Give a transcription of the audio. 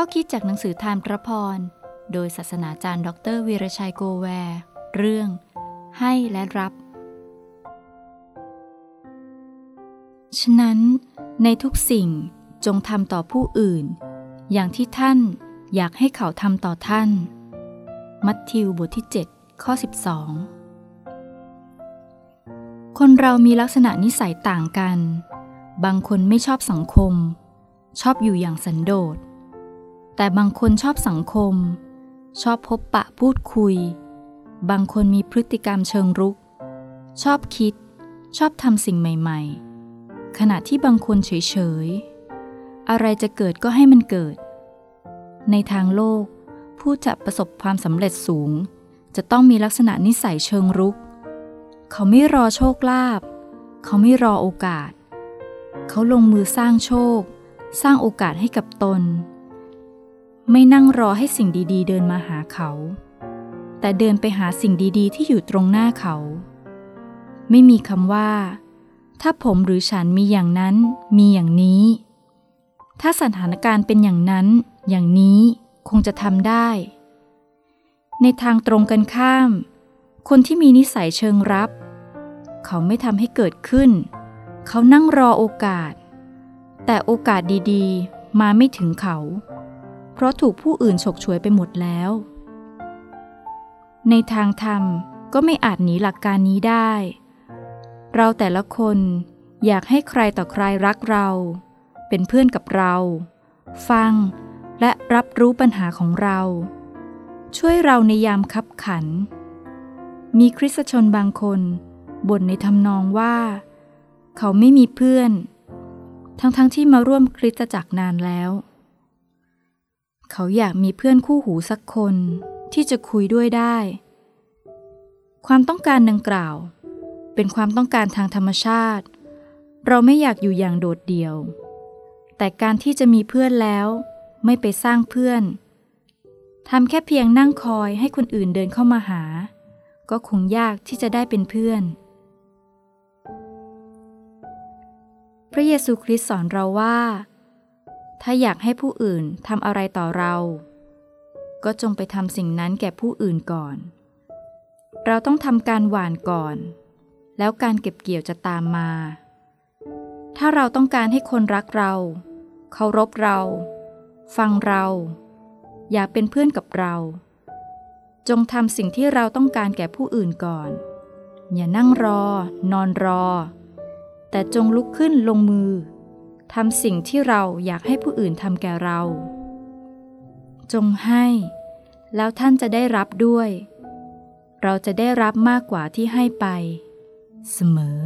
ข้อคิดจากหนังสือทานพระพร โดยศาสนาจารย์ ดรวีรชัยโกแวร์ เรื่อง ให้และรับ ฉะนั้น ในทุกสิ่งจงทำต่อผู้อื่น อย่างที่ท่านอยากให้เขาทำต่อท่าน มัทธิวบทที่ 7 ข้อ 12 คนเรามีลักษณะนิสัยต่างกัน บางคนไม่ชอบสังคม ชอบอยู่อย่างสันโดษ แต่บางคนชอบสังคม ชอบพบปะพูดคุย บางคนมีพฤติกรรมเชิงรุก ชอบคิด ชอบทำสิ่งใหม่ ๆ ขณะที่บางคนเฉย ๆ อะไรจะเกิดก็ให้มันเกิด ในทางโลก ผู้จะประสบความสำเร็จสูง จะต้องมีลักษณะนิสัยเชิงรุก เขาไม่รอโชคลาภเขาไม่รอโอกาส เขาลงมือสร้างโชค สร้างโอกาสให้กับตน ไม่นั่งรอให้สิ่งดีๆ เดินมาหาเขา แต่เดินไปหาสิ่งดีๆ ที่อยู่ตรงหน้าเขา ไม่มีคำว่า ถ้าผมหรือฉันมีอย่างนั้น มีอย่างนี้ ถ้าสถานการณ์เป็นอย่างนั้น อย่างนี้คงจะทำได้ ในทางตรงกันข้าม คนที่มีนิสัยเชิงรับ เขาไม่ทำให้เกิดขึ้น เขานั่งรอโอกาส แต่โอกาสดีๆ มาไม่ถึงเขา เพราะถูกผู้อื่นฉกฉวยไปหมดแล้ว ในทางธรรมก็ไม่อาจหนีหลักการนี้ได้ เราแต่ละคนอยากให้ใครต่อใครรักเรา เป็นเพื่อนกับเรา ฟังและรับรู้ปัญหาของเรา ช่วยเราในยามคับขัน มีคริสตชนบางคนบ่นในทำนองว่า เขาไม่มีเพื่อน ทั้งๆทที่มาร่วมคริสตจักรนานแล้ว เขาอยากมีเพื่อนคู่หูสักคนที่จะคุยด้วยได้ ความต้องการดังกล่าว เป็นความต้องการทางธรรมชาติ เราไม่อยากอยู่อย่างโดดเดี่ยว แต่การที่จะมีเพื่อนแล้ว ไม่ไปสร้างเพื่อนทำแค่เพียงนั่งคอยให้คนอื่นเดินเข้ามาหา ก็คงยากที่จะได้เป็นเพื่อน พระเยซูคริสต์สอนเราว่า ถ้าอยากให้ผู้อื่นทำอะไรต่อเรา ก็จงไปทำสิ่งนั้นแก่ผู้อื่นก่อน เราต้องทำการหว่านก่อน แล้วการเก็บเกี่ยวจะตามมา ถ้าเราต้องการให้คนรักเรา เคารพเรา ฟังเรา อยากเป็นเพื่อนกับเรา จงทำสิ่งที่เราต้องการแก่ผู้อื่นก่อน อย่านั่งรอ นอนรอ แต่จงลุกขึ้นลงมือ ทำสิ่งที่เราอยากให้ผู้อื่นทำแก่เรา จงให้ แล้วท่านจะได้รับด้วย เราจะได้รับมากกว่าที่ให้ไป เสมอ